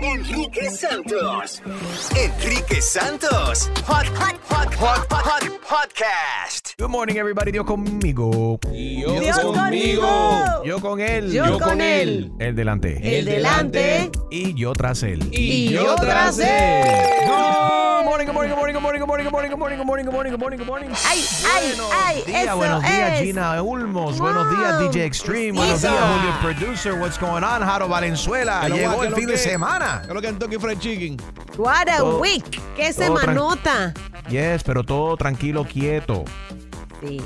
Enrique Santos. Enrique Santos. Hot, hot, hot, hot, hot, podcast. Good morning, everybody. Dios conmigo. Yo Dios conmigo. Yo con él. Yo, con él. El delante. El delante. Y yo tras él. Y yo tras él. Good morning, good morning, good morning, good morning, good morning, good morning, good morning, good morning, good morning, good morning, good morning. Ay, ay, ay. Días, eso buenos días, es. Gina Ulmos. Wow. Buenos días, DJ Extreme. Buenos días, Julio Producer. What's going on? Jaro Valenzuela. ¿Qué lo Llegó el fin de que? Semana. ¿Qué es lo Kentucky Fried Chicken? What a Todo- week. Qué semanota. Yes, pero todo tranquilo, quieto. Sí.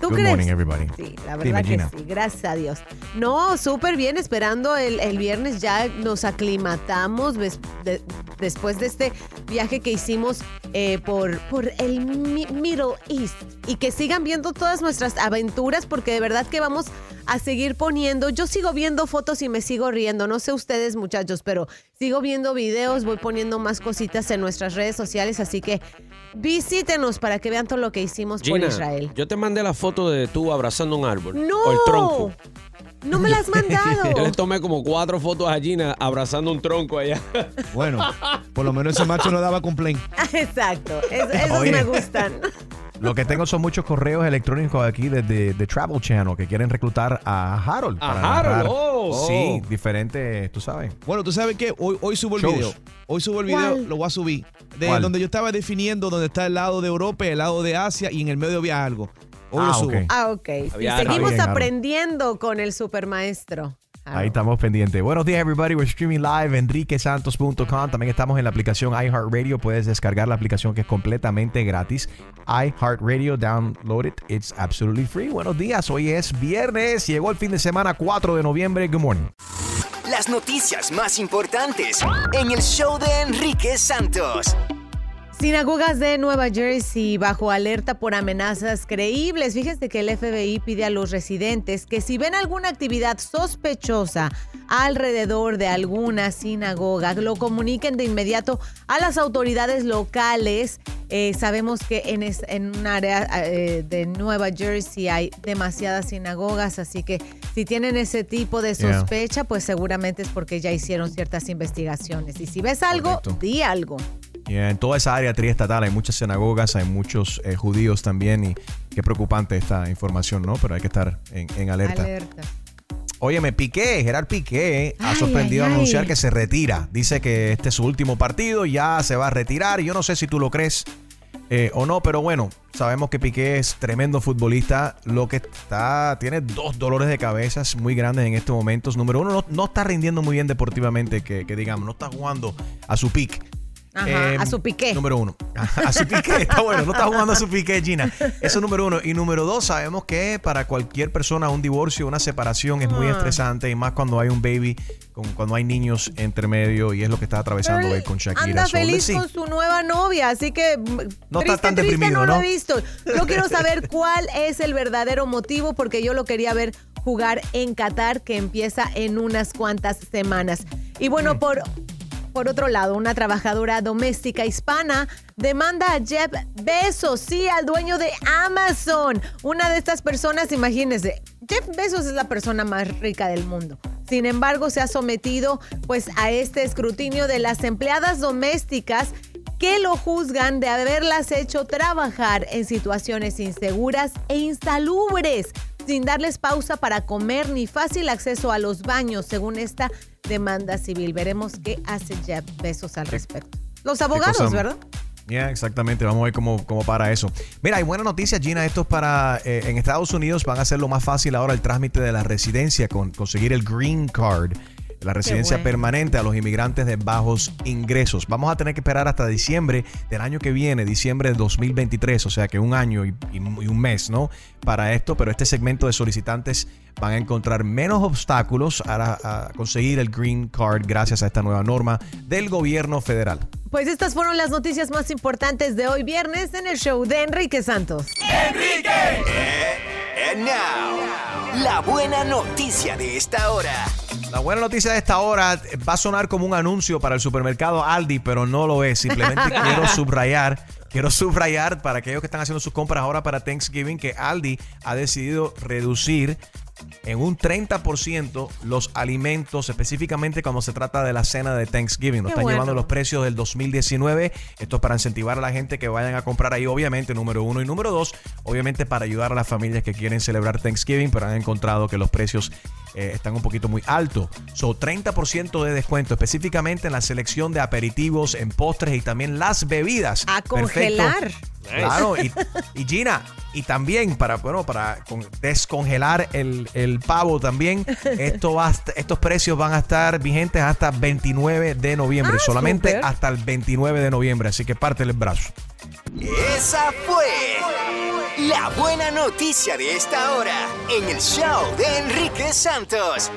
¿Tú Good crees? morning, everybody. Sí, la Dime, verdad que Gina. sí, gracias a Dios. No, súper bien, esperando el, el viernes ya nos aclimatamos ves- de- después de este viaje que hicimos eh, por, por el Mi- Middle East y que sigan viendo todas nuestras aventuras porque de verdad que vamos a seguir poniendo. Yo sigo viendo fotos y me sigo riendo, no sé ustedes muchachos, pero sigo viendo videos, voy poniendo más cositas en nuestras redes sociales, así que visítenos para que vean todo lo que hicimos por Israel. yo te mandé la foto de tú abrazando un árbol. ¡No! O el tronco. No me la has mandado. Yo le tomé como cuatro fotos a Gina abrazando un tronco allá. Bueno, por lo menos ese macho no daba complaint. Exacto. Es- esos Oye. me gustan. Lo que tengo son muchos correos electrónicos aquí desde de Travel Channel que quieren reclutar a Harold. A para Harold, oh. Sí, diferentes, tú sabes. Bueno, tú sabes que hoy, hoy subo el Shows. video. Hoy subo el video, ¿Cuál? lo voy a subir. De ¿Cuál? donde yo estaba definiendo dónde está el lado de Europa, el lado de Asia y en el medio había algo. Hoy Ah, lo subo. ok. Ah, ok. Seguimos bien, aprendiendo con el supermaestro. Ahí estamos pendientes. Buenos días, everybody. We're streaming live enriquesantos.com. También estamos en la aplicación iHeartRadio. Puedes descargar la aplicación que es completamente gratis. iHeartRadio, download it. It's absolutely free. Buenos días. Hoy es viernes. Llegó el fin de semana 4 de noviembre. Good morning. Las noticias más importantes en el show de Enrique Santos. Sinagogas de Nueva Jersey bajo alerta por amenazas creíbles. Fíjense que el FBI pide a los residentes que si ven alguna actividad sospechosa alrededor de alguna sinagoga, lo comuniquen de inmediato a las autoridades locales. Eh, sabemos que en, es- en un área eh, de Nueva Jersey hay demasiadas sinagogas, así que si tienen ese tipo de Yeah. sospecha, pues seguramente es porque ya hicieron ciertas investigaciones. Y si ves algo, Correcto. di algo. Y en toda esa área triestatal hay muchas sinagogas, hay muchos eh, judíos también y qué preocupante esta información, ¿no? Pero hay que estar en, en alerta. Alerta. Óyeme, Piqué, Gerard Piqué ha sorprendido ay, a anunciar ay. que se retira. Dice que este es su último partido, ya se va a retirar. Yo no sé si tú lo crees eh, o no, pero bueno, sabemos que Piqué es tremendo futbolista. Lo que está, tiene dos dolores de cabeza muy grandes en estos momentos. Número uno, no, no está rindiendo muy bien deportivamente, que, que digamos, no está jugando a su pick. Ajá, Eh, a su piqué. Número uno. A su piqué, está bueno. No está jugando a su piqué, Gina. Eso es número uno. Y número dos, sabemos que para cualquier persona un divorcio, una separación es muy Ah. estresante. Y más cuando hay un baby, con- cuando hay niños entre medio. Y es lo que está atravesando Pero él con Shakira. Anda feliz con su nueva novia, así que mm, No está triste, tan triste deprimido, no lo ¿no? he visto. Yo quiero saber cuál es el verdadero motivo porque yo lo quería ver jugar en Qatar que empieza en unas cuantas semanas. Y Mm. bueno, por por otro lado, una trabajadora doméstica hispana demanda a Jeff Bezos, sí, al dueño de Amazon. Una de estas personas, imagínense, Jeff Bezos es la persona más rica del mundo. Sin embargo, se ha sometido pues a este escrutinio de las empleadas domésticas que lo juzgan de haberlas hecho trabajar en situaciones inseguras e insalubres, sin darles pausa para comer ni fácil acceso a los baños, según esta demanda civil. Veremos qué hace Jeff Bezos al respecto. Los abogados, ¿verdad? Ya, exactamente. Vamos a ver cómo, cómo para eso. Mira, hay buena noticia, Gina. Esto es para. eh, en Estados Unidos van a hacerlo más fácil ahora el trámite de la residencia, con conseguir el Green Card, la residencia bueno. permanente a los inmigrantes de bajos ingresos. Vamos a tener que esperar hasta diciembre del año que viene, diciembre de 2023, o sea que un año y, y- y un mes, ¿no? Para esto, pero este segmento de solicitantes van a encontrar menos obstáculos a, a conseguir el Green Card gracias a esta nueva norma del gobierno federal. Pues estas fueron las noticias más importantes de hoy viernes en el show de Enrique Santos. And now, la buena noticia de esta hora. La buena noticia de esta hora va a sonar como un anuncio para el supermercado Aldi, pero no lo es. Simplemente quiero subrayar, quiero subrayar para aquellos que están haciendo sus compras ahora para Thanksgiving que Aldi ha decidido reducir en un 30% los alimentos, específicamente cuando se trata de la cena de Thanksgiving. Nos Qué están bueno. llevando los precios del 2019. Esto es para incentivar a la gente que vayan a comprar ahí, obviamente, número uno. Y número dos, obviamente para ayudar a las familias que quieren celebrar Thanksgiving, pero han encontrado que los precios eh, están un poquito muy altos. So, 30% de descuento, específicamente en la selección de aperitivos, en postres y también las bebidas. A Perfecto. Claro, y, y Gina, y también para, bueno, para con- descongelar el, el pavo también, esto va estos precios van a estar vigentes hasta 29 de noviembre, Ah, solamente hasta el 29 de noviembre, así que parte el brazo. Esa fue la buena noticia de esta hora en el show de Enrique Santos.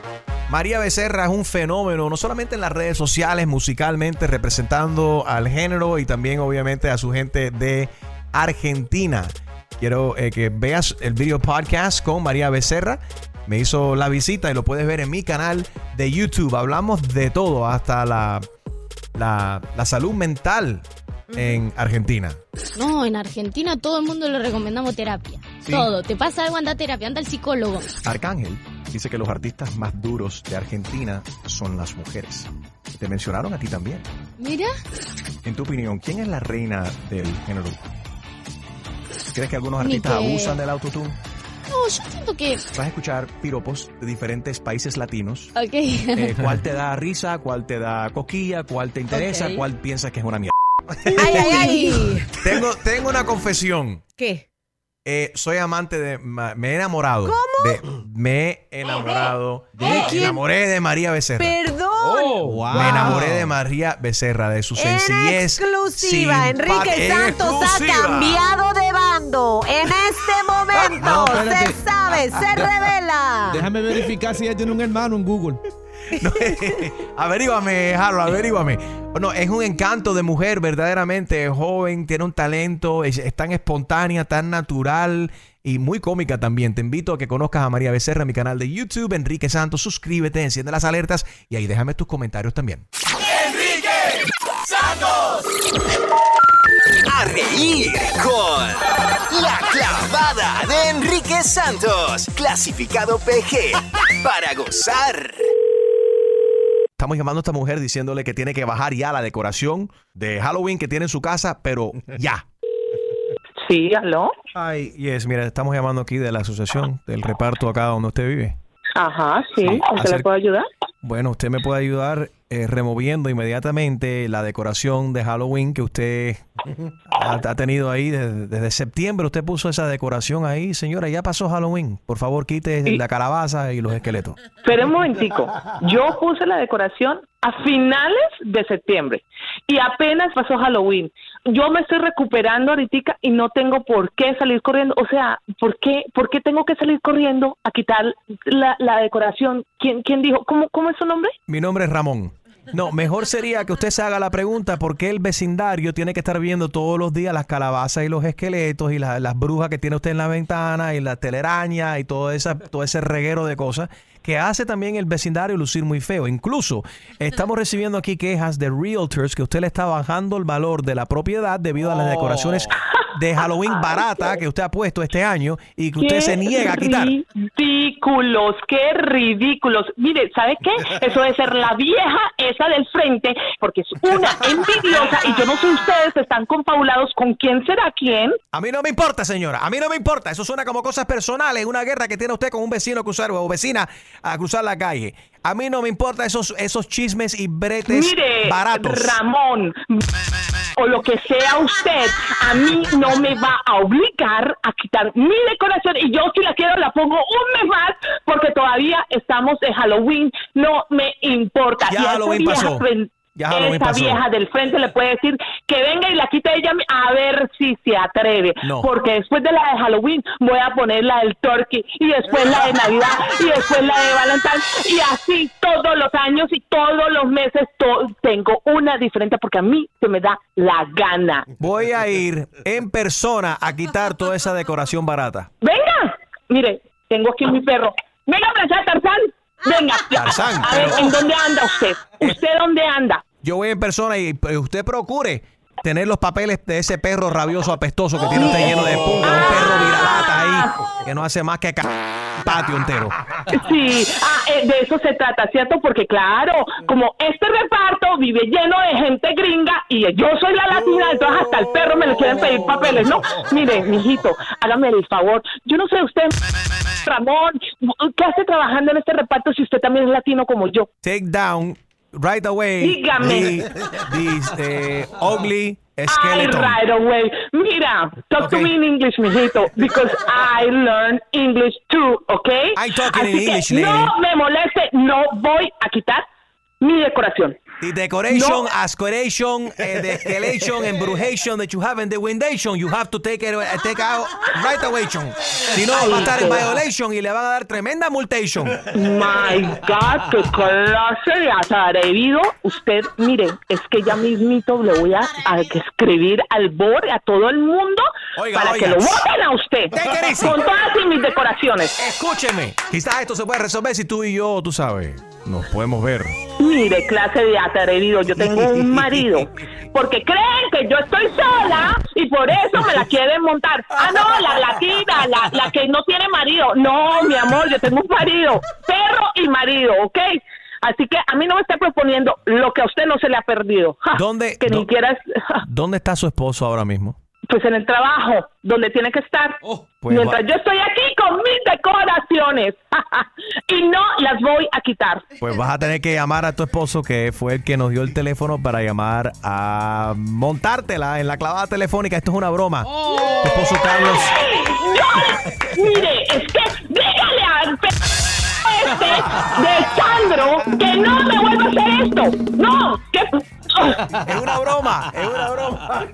María Becerra es un fenómeno, no solamente en las redes sociales, musicalmente, representando al género y también obviamente a su gente de Argentina. Quiero eh, que veas el video podcast con María Becerra. Me hizo la visita y lo puedes ver en mi canal de YouTube. Hablamos de todo, hasta la, la, la salud mental en Argentina. No, en Argentina a todo el mundo le recomendamos terapia. Sí. Todo. Te pasa algo, anda a terapia, anda al psicólogo. Arcángel dice que los artistas más duros de Argentina son las mujeres. Te mencionaron a ti también. Mira, En tu opinión, ¿quién es la reina del género? ¿Crees que algunos artistas que- abusan del autotune? no, yo siento que. Vas a escuchar piropos de diferentes países latinos. Ok. Eh, ¿Cuál te da risa? ¿Cuál te da cosquilla? ¿Cuál te interesa? ¿Cuál piensas que es una mierda? Ay, ay, ay. Tengo, tengo una confesión. ¿Qué? Eh, soy amante de. Me he enamorado. De, me he enamorado. ¿De me quién? enamoré de María Becerra. Perdón. wow. Me enamoré de María Becerra, de su En sencillez. exclusiva, Enrique en Santos ha cambiado de En este momento No, espérate. se sabe, se revela. Déjame verificar si ella tiene un hermano en Google. No, averígame, Harold, averígame. No, es un encanto de mujer, verdaderamente es joven, tiene un talento, es, es tan espontánea, tan natural y muy cómica también. Te invito a que conozcas a María Becerra en mi canal de YouTube, Enrique Santos. Suscríbete, enciende las alertas y ahí déjame tus comentarios también. Enrique Santos. A reír con La Clavada de Enrique Santos. Clasificado PG. Para gozar. Estamos llamando a esta mujer diciéndole que tiene que bajar ya la decoración de Halloween que tiene en su casa, pero ya. Sí, aló. Ay, yes, mira, estamos llamando aquí de la asociación del reparto acá donde usted vive. Ajá, sí. ¿Usted Acer- le puede ayudar? Bueno, usted me puede ayudar eh, removiendo inmediatamente la decoración de Halloween que usted ha, ha tenido ahí desde, desde septiembre. Usted puso esa decoración ahí, señora. Ya pasó Halloween. Por favor, quite la calabaza y los esqueletos. Espera un momentico. Yo puse la decoración a finales de septiembre y apenas pasó Halloween. Yo me estoy recuperando ahorita y no tengo por qué salir corriendo. O sea, ¿por qué, por qué tengo que salir corriendo a quitar la, la decoración? ¿Quién, ¿Quién dijo? ¿Cómo, ¿Cómo es su nombre? Mi nombre es Ramón. No, mejor sería que usted se haga la pregunta por qué el vecindario tiene que estar viendo todos los días las calabazas y los esqueletos y la- las brujas que tiene usted en la ventana y la telaraña y todo, esa, todo ese reguero de cosas que hace también el vecindario lucir muy feo. Incluso estamos recibiendo aquí quejas de realtors que usted le está bajando el valor de la propiedad debido a las decoraciones de Halloween barata que usted ha puesto este año y que usted se niega a quitar. Ridículos, qué ridículos. Mire, ¿sabe qué? Eso debe ser la vieja esa del frente, porque es una envidiosa y yo no sé ustedes están confabulados con quién será quién. A mí no me importa, señora. A mí no me importa. Eso suena como cosas personales. Una guerra que tiene usted con un vecino a cruzar o vecina a cruzar la calle. A mí no me importa esos, esos chismes y bretes Mire, baratos. Ramón, o lo que sea usted, a mí no me va a obligar a quitar mi decoración y yo si la quiero la pongo un mes más porque todavía estamos en Halloween, no me importa. Ya Y Halloween pasó. Ya Halloween esa pasó. vieja del frente le puede decir que venga y la quite ella a ver si se atreve. No. Porque después de la de Halloween voy a poner la del turkey y después la de Navidad y después la de Valentine y así todos los años y todos los meses to- tengo una diferente porque a mí se me da la gana. Voy a ir en persona a quitar toda esa decoración barata. Venga, mire, tengo aquí mi perro. Venga, Francia Tarzán. Venga, Tarzán, a, a ver, ¿en dónde anda usted? ¿Usted dónde anda? Yo voy en persona y pues, usted procure tener los papeles de ese perro rabioso apestoso que tiene usted lleno de punta, un perro viralata ahí que no hace más que patio entero. Sí, ah, eh, de eso se trata, ¿cierto? Porque claro, como este reparto vive lleno de gente gringa y yo soy la latina, entonces hasta el perro me le quieren pedir papeles, ¿no? Mire, mijito, hágame el favor. Yo no sé usted, Ramón, ¿qué hace trabajando en este reparto si usted también es latino como yo? Take down right away Dígame. the, eh, ugly right away. Mira, talk to Okay. me in English, mijito, because I learn English too, ¿ok? I Así in que English, no lady. me moleste, no voy a quitar mi decoración. The decoration, No. ascoration, eh, the escalation, and brujation that you have in the windation, you have to take it, eh, take out right away. Si no, va a estar en violation y le van a dar tremenda multation. My God, qué clase de atrevido. Usted, mire, es que ya mismito le voy a, a escribir al borde a todo el mundo Oiga, para oiga. que lo voten a usted. Con todas mis decoraciones. Escúcheme, quizás esto se puede resolver si tú y yo, tú sabes, nos podemos ver. Mire, clase de atrevido, yo tengo un marido. Porque creen que yo estoy sola y por eso me la quieren montar. Ah, no, la latina, la, la que no tiene marido. No, mi amor, yo tengo un marido. Perro y marido, ¿ok? Así que a mí no me está proponiendo lo que a usted no se le ha perdido. Ja, ¿Dónde- Que ni es, ¿Dónde está su esposo ahora mismo? Pues en el trabajo, donde tiene que estar. pues Mientras va- yo estoy aquí con mis decoraciones. y no las voy a quitar. Pues vas a tener que llamar a tu esposo, que fue el que nos dio el teléfono para llamar a montártela en la clavada telefónica. Esto es una broma. Tu esposo Carlos. ¡No! Mire, es que dígale al pe- este de Sandro que no me vuelva a hacer esto. No, que Es una broma, es una broma.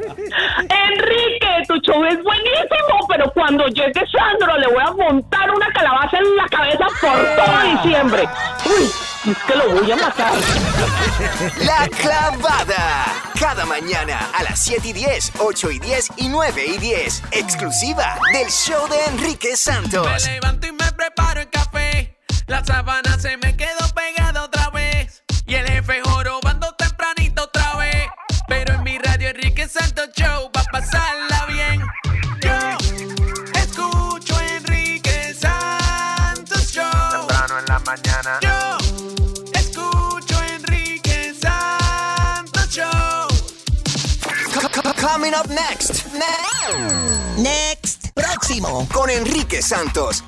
Enrique, tu show es buenísimo, pero cuando llegue Sandro le voy a montar una calabaza en la cabeza por todo diciembre. Uy, es que lo voy a matar. La clavada. Cada mañana a las 7 y 10, 8 y 10 y 9 y 10. Exclusiva del show de Enrique Santos. Me levanto y me preparo el café. La sábana se me quedó Coming up next. Next. Próximo. Con Enrique Santos.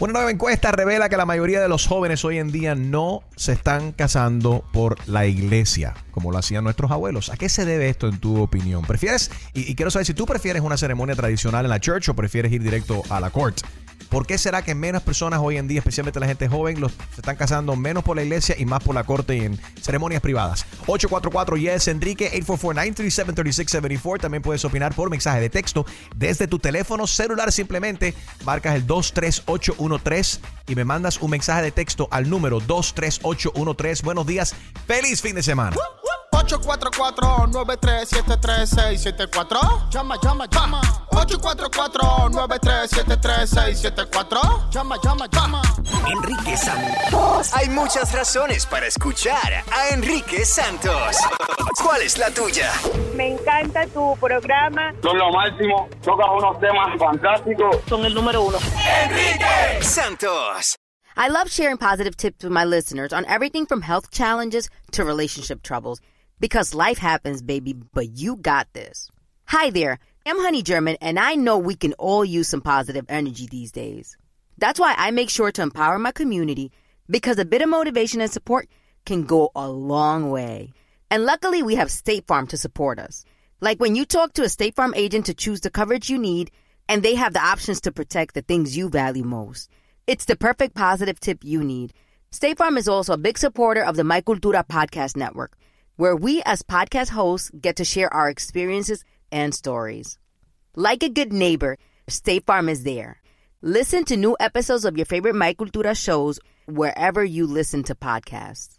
Una nueva encuesta revela que la mayoría de los jóvenes hoy en día no se están casando por la iglesia, como lo hacían nuestros abuelos. ¿A qué se debe esto en tu opinión? ¿Prefieres, y, y quiero saber si tú prefieres una ceremonia tradicional en la church o prefieres ir directo a la corte? ¿Por qué será que menos personas hoy en día, especialmente la gente joven, se están casando menos por la iglesia y más por la corte y en ceremonias privadas? 844 Yes Enrique 844-937-3674. También puedes opinar por mensaje de texto desde tu teléfono celular. Simplemente marcas el 23813 y me mandas un mensaje de texto al número 23813. Buenos días. Feliz fin de semana. 844-937-3674. Llama, llama, llama. 844-937-3674. Llama, llama, llama. Enrique Santos. Hay muchas razones para escuchar a Enrique Santos. ¿Cuál es la tuya? Me encanta tu programa. Son lo máximo. Tocas unos temas fantásticos. Son el número uno. Enrique Santos. I love sharing positive tips with my listeners on everything from health challenges to relationship troubles. Because life happens, baby, but you got this. Hi there, I'm Honey German, and I know we can all use some positive energy these days. That's why I make sure to empower my community because a bit of motivation and support can go a long way. And luckily, we have State Farm to support us. Like when you talk to a State Farm agent to choose the coverage you need, and they have the options to protect the things you value most. It's the perfect positive tip you need. State Farm is also a big supporter of the My Cultura podcast network, where we as podcast hosts get to share our experiences and stories. Like a good neighbor, State Farm is there. Listen to new episodes of your favorite My Cultura shows wherever you listen to podcasts.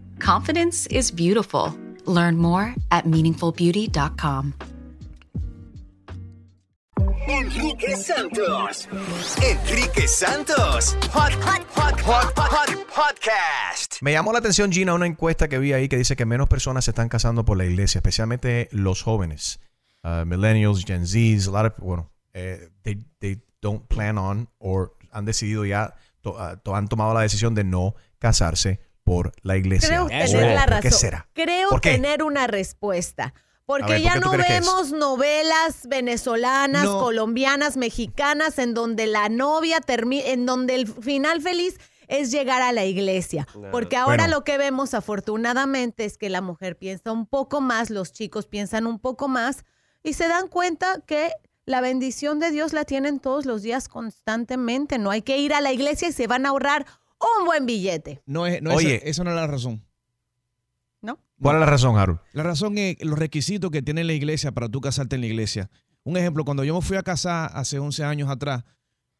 Confidence is beautiful. Learn more at meaningfulbeauty.com. Enrique Santos. Enrique Santos. Hot, hot, hot, hot, hot, podcast. Me llamó la atención, Gina, una encuesta que vi ahí que dice que menos personas se están casando por la iglesia, especialmente los jóvenes. Uh, millennials, Gen Zs, a lot of, bueno, eh, they, they don't plan on or han decidido ya, to- to- han tomado la decisión de no casarse por la iglesia. Creo ¿Por tener la qué razón. será? Creo ¿Por qué? tener una respuesta. Porque A ver, ¿por ya qué no vemos novelas venezolanas, No. colombianas, mexicanas, en donde la novia termina, en donde el final feliz es llegar a la iglesia. Porque ahora Bueno. lo que vemos afortunadamente es que la mujer piensa un poco más, los chicos piensan un poco más y se dan cuenta que la bendición de Dios la tienen todos los días constantemente. No hay que ir a la iglesia y se van a ahorrar un buen billete. No es, no Oye. esa, esa no es la razón. ¿Cuál es la razón, Harold? La razón es los requisitos que tiene la iglesia para tú casarte en la iglesia. Un ejemplo, cuando yo me fui a casar hace 11 años atrás,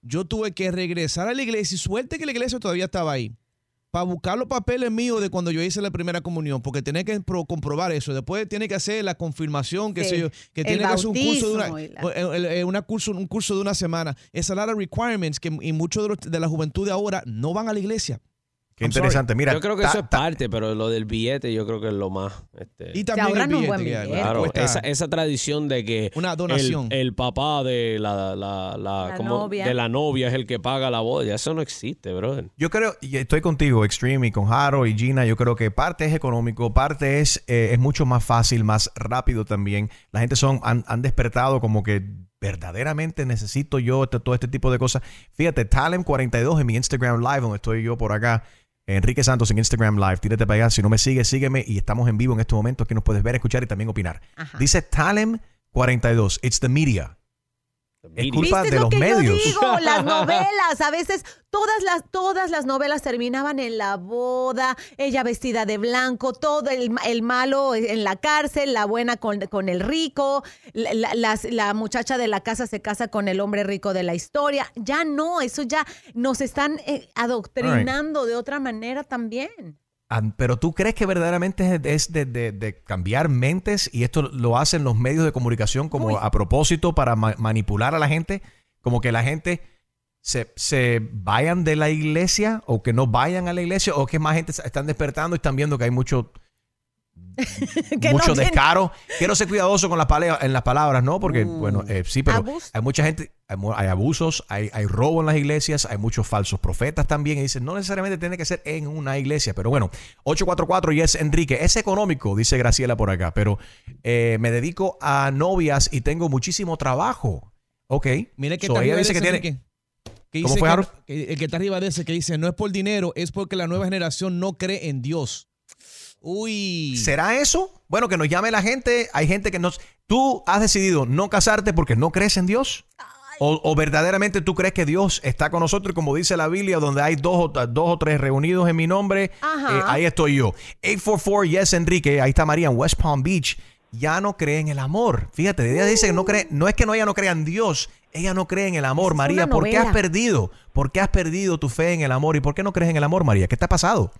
yo tuve que regresar a la iglesia y suerte que la iglesia todavía estaba ahí. Para buscar los papeles míos de cuando yo hice la primera comunión, porque tenía que pro- comprobar eso. Después tiene que hacer la confirmación, que Sí. sé yo, que El tiene que hacer un curso de una, el- el- una curso, un curso de una semana. Esa lot of requirements que y muchos de, los- de la juventud de ahora no van a la iglesia. Qué I'm sorry. interesante. Mira, yo creo que ta- eso es ta- parte, pero lo del billete yo creo que es lo más. este, Y también el billete buen billete. Claro, esa, esa tradición de que Una donación. El, el papá de la, la, la- La como- novia. de la novia es el que paga la boda. Ya Eso no existe, brother. Yo creo, y estoy contigo, Extreme, y con Harold y Gina, yo creo que parte es económico, parte es, eh, es mucho más fácil, más rápido también. La gente son, han, han despertado como que verdaderamente necesito yo este- todo este tipo de cosas. Fíjate, Talent42 en mi Instagram Live, donde estoy yo por acá. Enrique Santos en Instagram Live, tírate para allá. Si no me sigues, sígueme y estamos en vivo en este momento. Aquí nos puedes ver, escuchar y también opinar. Ajá. Dice Talent42, it's the media. Es culpa ¿Viste de lo los que medios. yo digo? Las novelas, a veces todas las, todas las novelas terminaban en la boda, ella vestida de blanco, todo el, ma- el malo en la cárcel, la buena con, con el rico, la, la muchacha de la casa se casa con el hombre rico de la historia. Ya no, eso ya nos están eh, adoctrinando de otra manera también. Pero tú crees que verdaderamente es de, de- de cambiar mentes y esto lo hacen los medios de comunicación como Uy. a propósito para ma- manipular a la gente, como que la gente se, se vayan de la iglesia o que no vayan a la iglesia o que más gente están despertando y están viendo que hay mucho Que no mucho tiene- descaro. Quiero ser cuidadoso con las palabras, en las palabras, ¿no? Porque, bueno, eh, sí, pero hay mucha gente, hay, abusos, hay, hay robo en las iglesias, hay muchos falsos profetas también. Y dicen, no necesariamente tiene que ser en una iglesia. Pero bueno, 844 y es Enrique. Es económico, dice Graciela por acá, pero eh, me dedico a novias y tengo muchísimo trabajo. Ok. Mira que So, ella dice que tiene. Enrique. Que ¿Cómo dice fue, que el que está arriba de ese que dice no es por dinero, es porque la nueva generación no cree en Dios. Uy. ¿Será eso? Bueno, que nos llame la gente. Hay gente que nos... ¿Tú has decidido no casarte porque no crees en Dios? O, o verdaderamente tú crees que Dios está con nosotros? Y como dice la Biblia, donde hay dos o, dos o tres reunidos en mi nombre, Ajá. eh, ahí estoy yo. 844, yes, Enrique. Ahí está María en West Palm Beach. Ya no cree en el amor. Fíjate, ella dice que no cree, no es que no ella no crea en Dios, ella no cree en el amor. Es María, ¿por qué has perdido? ¿Por qué has perdido tu fe en el amor? ¿Y por qué no crees en el amor, María? ¿Qué te ha pasado?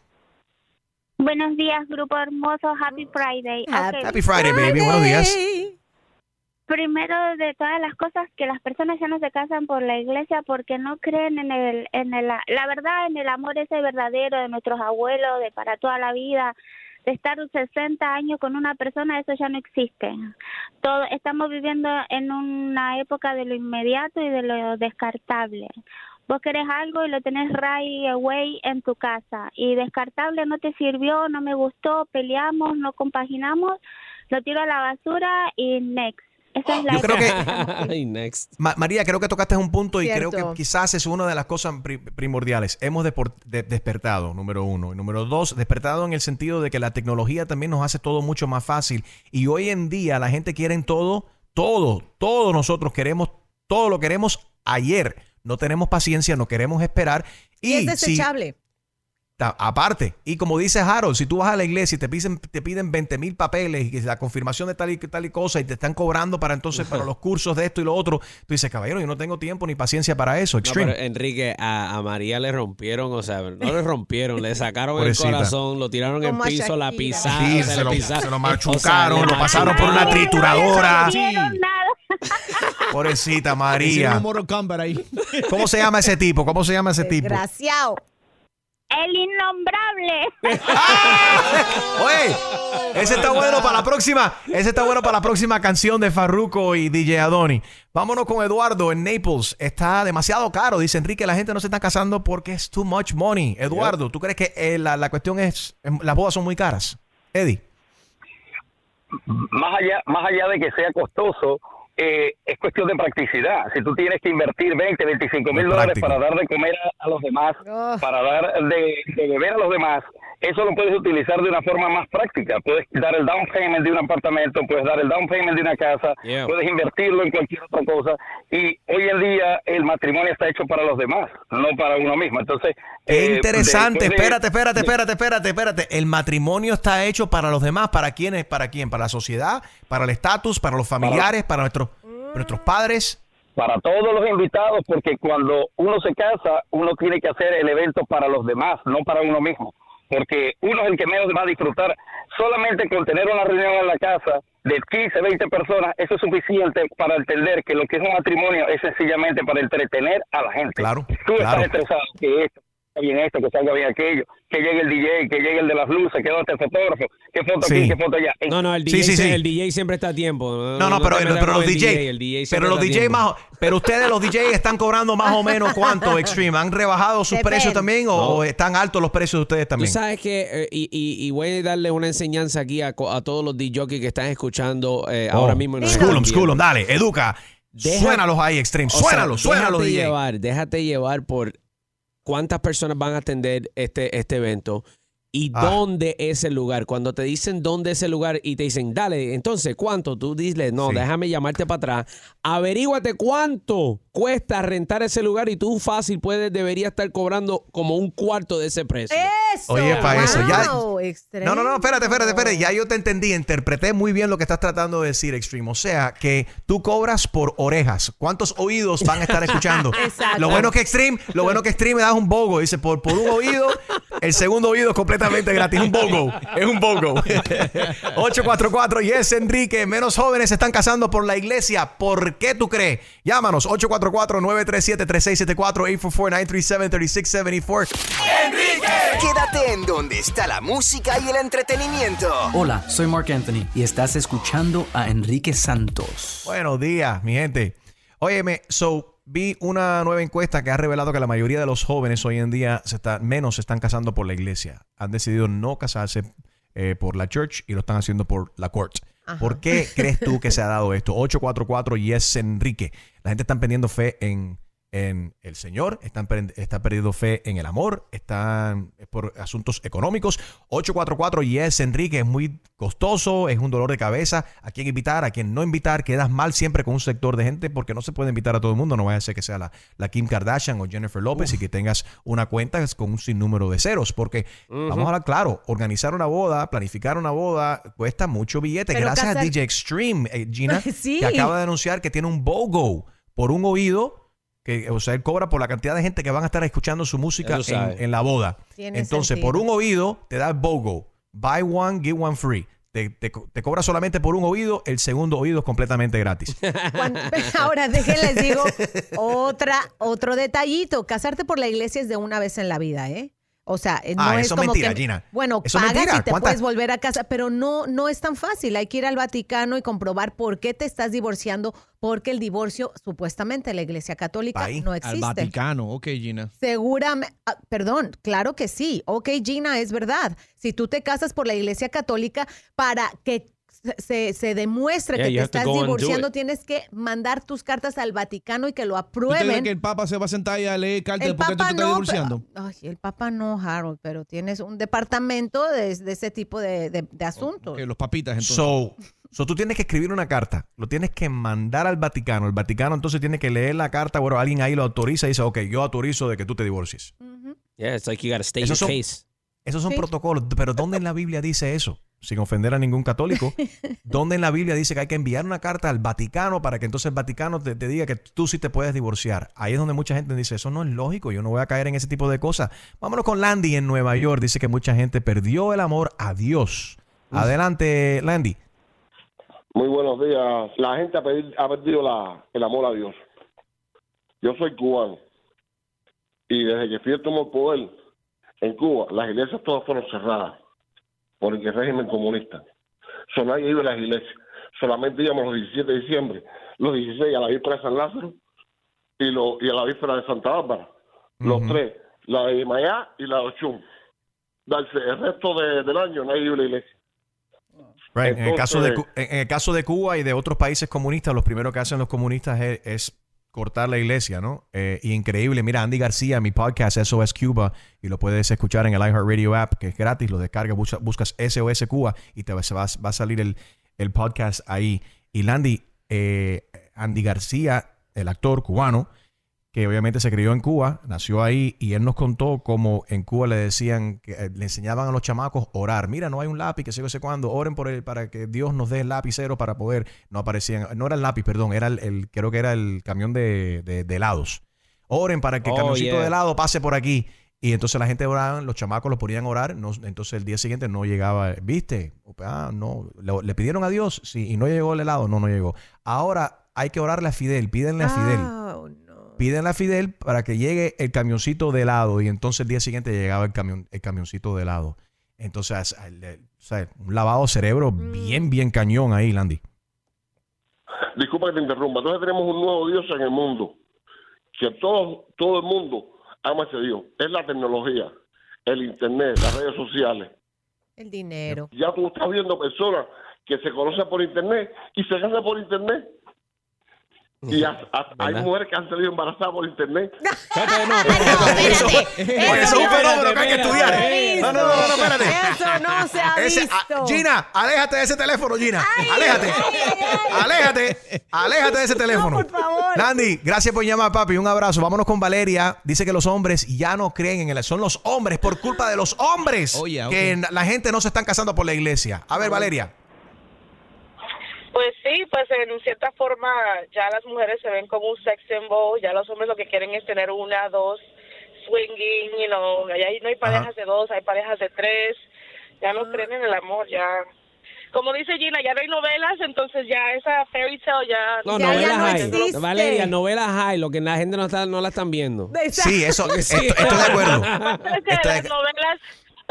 Buenos días, grupo hermoso. Happy Friday. Happy Friday, baby. Buenos días. Primero de todas las cosas, que las personas ya no se casan por la iglesia porque no creen en el, en el, la verdad, en el amor ese verdadero de nuestros abuelos, de para toda la vida, de estar 60 años con una persona, eso ya no existe. Todo, estamos viviendo en una época de lo inmediato y de lo descartable. Vos querés algo y lo tenés right away en tu casa y descartable no te sirvió, no me gustó, peleamos, no compaginamos, lo tiro a la basura y next. Esa es la Yo creo que Ay, next. Ma- María, creo que tocaste un punto y Cierto. creo que quizás es una de las cosas pri- primordiales. Hemos de- despertado, número uno. Y número dos, despertado en el sentido de que la tecnología también nos hace todo mucho más fácil. Y hoy en día la gente quiere en todo, todo, todos nosotros queremos, todo lo queremos ayer. No tenemos paciencia, no queremos esperar. Y es desechable. Aparte, y como dice Harold, si tú vas a la iglesia y te piden, te piden 20 mil papeles y la confirmación de tal y tal y cosa y te están cobrando para entonces para los cursos de esto y lo otro, tú dices, caballero, yo no tengo tiempo ni paciencia para eso. No, Extreme. pero Enrique, a, a María le rompieron, o sea, no le rompieron, le sacaron el corazón, lo tiraron en piso, la pisaron, Sí, se, lo- pisaron. se lo O sea, machucaron, lo pasaron por una trituradora. No vieron nada. Pobrecita María. ¿Cómo se llama ese tipo? ¿Cómo se llama ese tipo? Desgraciado. El innombrable. Oye, ese está bueno para la próxima. Ese está bueno para la próxima canción de Farruko y DJ Adoni. Vámonos con Eduardo en Naples. Está demasiado caro, dice Enrique. La gente no se está casando porque es too much money. Eduardo, ¿tú crees que eh, la, la cuestión es em, las bodas son muy caras? Eddie. más allá, más allá de que sea costoso, eh, es cuestión de practicidad. Si tú tienes que invertir 20, 25 mil Es dólares práctico. para dar de comer a, a los demás, para dar de, de beber a los demás, eso lo puedes utilizar de una forma más práctica. Puedes dar el down payment de un apartamento, puedes dar el down payment de una casa, Yeah. puedes invertirlo en cualquier otra cosa. Y hoy en día el matrimonio está hecho para los demás, no para uno mismo. Entonces, Qué eh, interesante. de- Espérate, espérate, espérate, espérate, espérate. El matrimonio está hecho para los demás. ¿Para quiénes? ¿Para quién? ¿Para la sociedad? ¿Para el estatus? ¿Para los familiares? ¿Para nuestros, nuestros padres? para todos los invitados, porque cuando uno se casa, uno tiene que hacer el evento para los demás, no para uno mismo. Porque uno es el que menos va a disfrutar. Solamente con tener una reunión en la casa de 15, 20 personas, eso es suficiente para entender que lo que es un matrimonio es sencillamente para entretener a la gente. Claro, Tú claro. estás estresado, que esto, bien esto, que salga bien aquello, que llegue el DJ, que llegue el de las luces, que donde el fotógrafo, que foto Sí. aquí, que foto allá. No, no, el DJ, sí, se- sí. el DJ siempre está a tiempo. No, no, pero, pero los DJ, el DJ pero los DJ tiempo. más, pero ustedes los DJ están cobrando más o menos cuánto Extreme, ¿han rebajado sus Depende. precios también o, No. están altos los precios de ustedes Tú también? sabes que, eh, y, y- y voy a darle una enseñanza aquí a, todos los DJ que están escuchando eh, Oh, ahora mismo. y nos School 'em, school 'em, dale, educa. Deja- suénalos ahí, Extreme, O sea, suénalos, suénalos, déjate DJ. llevar, déjate llevar por cuántas personas van a atender este, este evento y Ah. dónde es el lugar. Cuando te dicen dónde es el lugar y te dicen, dale, entonces, ¿cuánto? Tú dices, no, Sí. déjame llamarte para atrás. Averíguate cuánto cuesta rentar ese lugar y tú fácil puedes, debería estar cobrando como un cuarto de ese precio. Eso. Oye, pa' eso, ya-. No, no, no, espérate, espérate, espérate. Ya yo te entendí, interpreté muy bien lo que estás tratando de decir, Extreme. O sea, que tú cobras por orejas. ¿Cuántos oídos van a estar escuchando? Exacto. Lo bueno que Extreme, lo bueno que Extreme me das un bogo. Dice, por, por un oído, el segundo oído es completamente gratis. Un bogo. Es un bogo. 844 Yes, Enrique. Menos jóvenes se están casando por la iglesia. ¿Por qué tú crees? Llámanos 844-937-3674 844-937-3674. Quédate en donde está la música y el entretenimiento. Hola, soy Mark Anthony y estás escuchando a Enrique Santos. Buenos días, mi gente. Óyeme, so vi una nueva encuesta que ha revelado que la mayoría de los jóvenes hoy en día se está, menos se están casando por la iglesia. Han decidido no casarse eh, por la church y lo están haciendo por la court. ¿Por qué crees tú que se ha dado esto? 844 Yes Enrique. La gente está perdiendo fe en, en el Señor, están, está perdiendo fe en el amor, están es por asuntos económicos. 844 Yes Enrique es muy costoso, es un dolor de cabeza. ¿A quién invitar? ¿A quién no invitar? Quedas mal siempre con un sector de gente porque no se puede invitar a todo el mundo. No vaya a ser que sea la, la Kim Kardashian o Jennifer López y que tengas una cuenta con un sinnúmero de ceros. Porque vamos a hablar claro, organizar una boda, planificar una boda, cuesta mucho billete. Pero Gracias a DJ Extreme, eh, Gina, Sí. que acaba de anunciar que tiene un BOGO por un oído. Que, o sea, él cobra por la cantidad de gente que van a estar escuchando su música en, en la boda. Tiene Entonces, sentido. por un oído te da el BOGO. Buy one, give one free. Te, te co- te cobra solamente por un oído, el segundo oído es completamente gratis. Cuan- Ahora déjenles digo otra, otro detallito. Casarte por la iglesia es de una vez en la vida, ¿eh? O sea, eh, no Ah, es eso es como mentira, que, Gina. Bueno, Eso es pagas mentira. y te ¿Cuánta- puedes volver a casa, pero no, no es tan fácil. Hay que ir al Vaticano y comprobar por qué te estás divorciando, porque el divorcio, supuestamente, en la iglesia católica Ahí, no Al existe. Vaticano. Ok, Gina. Seguramente, ah, perdón, claro que sí. Ok, Gina, es verdad. Si tú te casas por la iglesia católica para que se, se- se demuestre Yeah, que te estás divorciando, tienes que mandar tus cartas al Vaticano y que lo ¿Tú te crees aprueben. que el Papa se va a sentar y a leer cartas El de por qué tú te Papa estás no, divorciando? pero- ay, el Papa no, Harold, pero tienes un departamento de, de ese tipo de, de- de asuntos. Los papitas, entonces. So, so tú tienes que escribir una carta, lo tienes que mandar al Vaticano. El Vaticano entonces tiene que leer la carta, bueno, alguien ahí lo autoriza y dice, ok, yo autorizo de que tú te divorcies. Yeah, it's like you gotta state Esos your son- case. Esos son Sí. protocolos, pero ¿dónde en la Biblia dice eso? Sin ofender a ningún católico. ¿Dónde en la Biblia dice que hay que enviar una carta al Vaticano para que entonces el Vaticano te, te diga que tú sí te puedes divorciar? Ahí es donde mucha gente dice, eso no es lógico, yo no voy a caer en ese tipo de cosas. Vámonos con Landy en Nueva York. Dice que mucha gente perdió el amor a Dios. Adelante, Landy. Muy buenos días. La gente ha, perdi- ha perdido la- el amor a Dios. Yo soy cubano. Y desde que fui el poder, en Cuba, las iglesias todas fueron cerradas por el régimen comunista. So, nadie iba a las iglesias. Solamente íbamos los 17 de diciembre, los 16 a la víspera de San Lázaro y, lo, y a la víspera de Santa Bárbara. Los tres, la de Mayá y la de Ochum. Darse el resto de- del año nadie iba a la iglesia. Right. en, el caso de, en el caso de Cuba y de otros países comunistas, lo primero que hacen los comunistas es, es cortar la iglesia, ¿no? Eh, y increíble. Mira, Andy García, mi podcast SOS Cuba, y lo puedes escuchar en el iHeartRadio app, que es gratis, lo descargas, busca- buscas SOS Cuba y te va, va, va a salir el, el podcast ahí. Y Landy, eh, Andy García, el actor cubano, que obviamente se crió en Cuba, nació ahí y él nos contó cómo en Cuba le decían que eh, le enseñaban a los chamacos orar. Mira, no hay un lápiz, que sé yo sé cuándo, oren por él para que Dios nos dé el lapicero para poder. No aparecían, no era el lápiz, perdón, era el, el- creo que era el camión de, de- de helados. Oren para que el Oh, camioncito yeah. de helado pase por aquí. Y entonces la gente oraban, los chamacos los ponían a orar, no- entonces el día siguiente no llegaba, ¿viste? Ah, no, le, le pidieron a Dios, sí, y no llegó el helado, no, no llegó. Ahora hay que orarle a Fidel, pídenle a Fidel Ah, piden a Fidel para que llegue el camioncito de helado y entonces el día siguiente llegaba el camión el camioncito de helado. Entonces, el- el- o sea, un lavado de cerebro bien, bien cañón ahí, Landy. Disculpa que te interrumpa. Entonces tenemos un nuevo Dios en el mundo. Que todo, todo el mundo ama a ese Dios. Es la tecnología, el internet, las redes sociales. El dinero. Ya tú estás viendo personas que se conocen por internet y se casan por internet. Y hay mujeres que han salido embarazadas por internet. Eso, oye, eso es un fenómeno que hay que estudiar. No, no, no, no, espérate. Eso no se ha Ese- visto. ah, Gina, aléjate de ese teléfono, Gina. aléjate. Aléjate. Aléjate de ese teléfono. por favor. Landy, gracias por llamar, papi. Un abrazo. Vámonos con Valeria. Dice que los hombres ya no creen en el. Son los hombres, por culpa de los hombres, Oh, yeah, que la gente no se están casando por la iglesia. A ver, Valeria. Pues sí, pues en cierta forma ya las mujeres se ven como un sex symbol, ya los hombres lo que quieren es tener una, dos, swinging, you know, ya ahí no hay parejas de dos, hay parejas de tres, ya no creen en el amor, ya. Como dice Gina, ya no hay novelas, entonces ya esa fairy tale ya... No, ya- ya novelas no hay. existe. Valeria, novelas hay. Lo que la gente no, está, no la están viendo. Sí, eso, Sí. esto- estoy de acuerdo. Estoy- las novelas,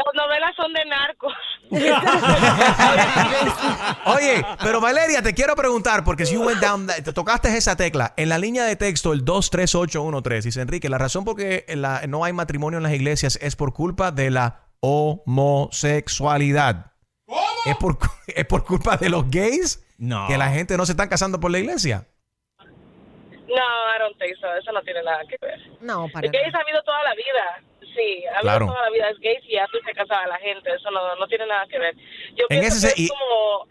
las novelas son de narcos. Oye, pero Valeria, te quiero preguntar, porque si you went down, te tocaste esa tecla, en la línea de texto, el 23813, dice Enrique, la razón por qué la- no hay matrimonio en las iglesias es por culpa de la homosexualidad. ¿Es por, ¿Es por culpa de los gays? No. Que la gente no se está casando por la iglesia. No, I don't think so. Eso no tiene nada que ver. No, para El gays ha habido toda la vida. Sí, ha habido Claro. toda la vida. Es gays y antes se casaba la gente. Eso no, no tiene nada que ver. Yo En pienso ese que es y- como...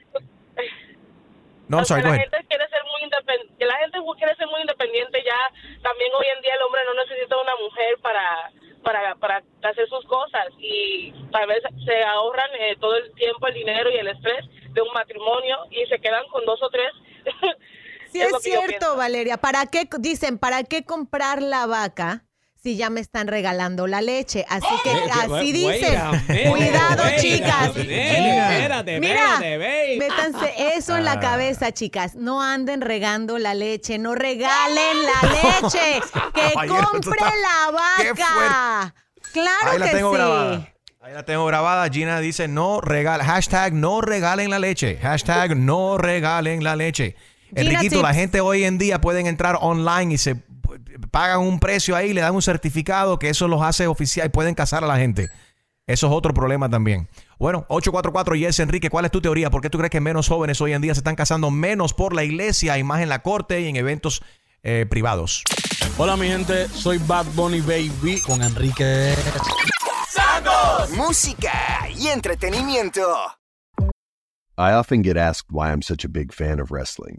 No, I'm o sea, sorry, la gente quiere ser muy independiente. La gente quiere ser muy independiente. Ya también hoy en día el hombre no necesita una mujer para para para hacer sus cosas y tal vez se ahorran eh, todo el tiempo, el dinero y el estrés de un matrimonio y se quedan con dos o tres. Sí, Es cierto. Valeria. ¿Para qué, dicen, ¿para qué comprar la vaca si ya me están regalando la leche? Así que así dicen. Cuidado, chicas. Mira, métanse eso en Ah. la cabeza, chicas. No anden regando la leche, no regalen la leche. Que compre la vaca. Claro Ahí la que tengo sí. grabada. Ahí la tengo grabada. Gina dice, no regalen, hashtag no regalen la leche. Hashtag no regalen la leche. Enriquito, la gente hoy en día pueden entrar online y se pagan un precio ahí, le dan un certificado que eso los hace oficial y pueden casar a la gente. Eso es otro problema también. Bueno, 844 Yes Enrique, ¿cuál es tu teoría? ¿Por qué tú crees que menos jóvenes hoy en día se están casando menos por la iglesia y más en la corte y en eventos eh, privados? Hola mi gente, soy Bad Bunny Baby con Enrique. Música y entretenimiento. I often get asked why I'm such a big fan of wrestling,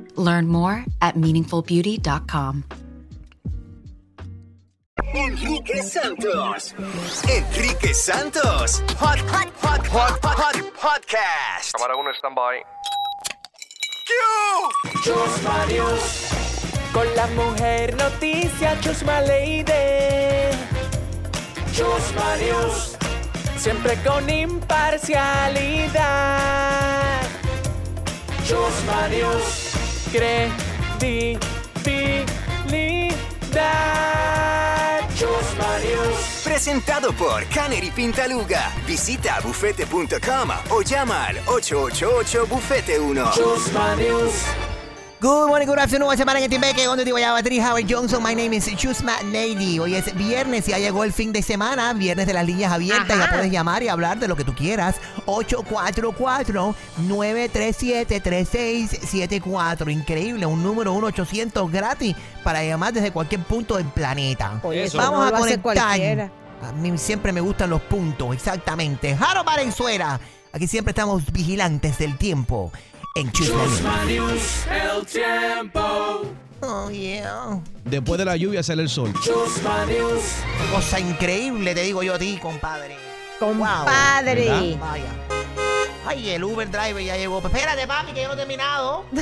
Learn more at meaningfulbeauty.com. Enrique Santos. Enrique Santos. Hot, hot, hot, hot, hot, hot podcast. Cámara 1, stand-by. Chusma News. Con la mujer noticia Chusma Lady. Chusma News. Siempre con imparcialidad. Chusma News. Credibilidad. Chusma News. Presentado por Canary Pintaluga. Visita bufete.com o llama al 888 Bufete 1. Chusma News. Good morning, good afternoon, once again, Timbeque, donde te voy a batir Howard Johnson. My name is Chusma Lady. Hoy es viernes y ya llegó el fin de semana, viernes de las líneas abiertas. Ya puedes llamar y hablar de lo que tú quieras. 844-937-3674. Increíble, un número 1-800 gratis para llamar desde cualquier punto del planeta. Oye, eso Vamos no a conectar. cualquiera. A mí siempre me gustan los puntos, exactamente. Jaro Valenzuela. Aquí siempre estamos vigilantes del tiempo en Chusma News. El tiempo. Oh, yeah. Después de la lluvia sale el sol. Chusma News. Cosa increíble, te digo yo a ti, compadre. Compadre. Wow. Vaya. Ay, el Uber driver ya llegó. Espérate, papi, que yo no he terminado.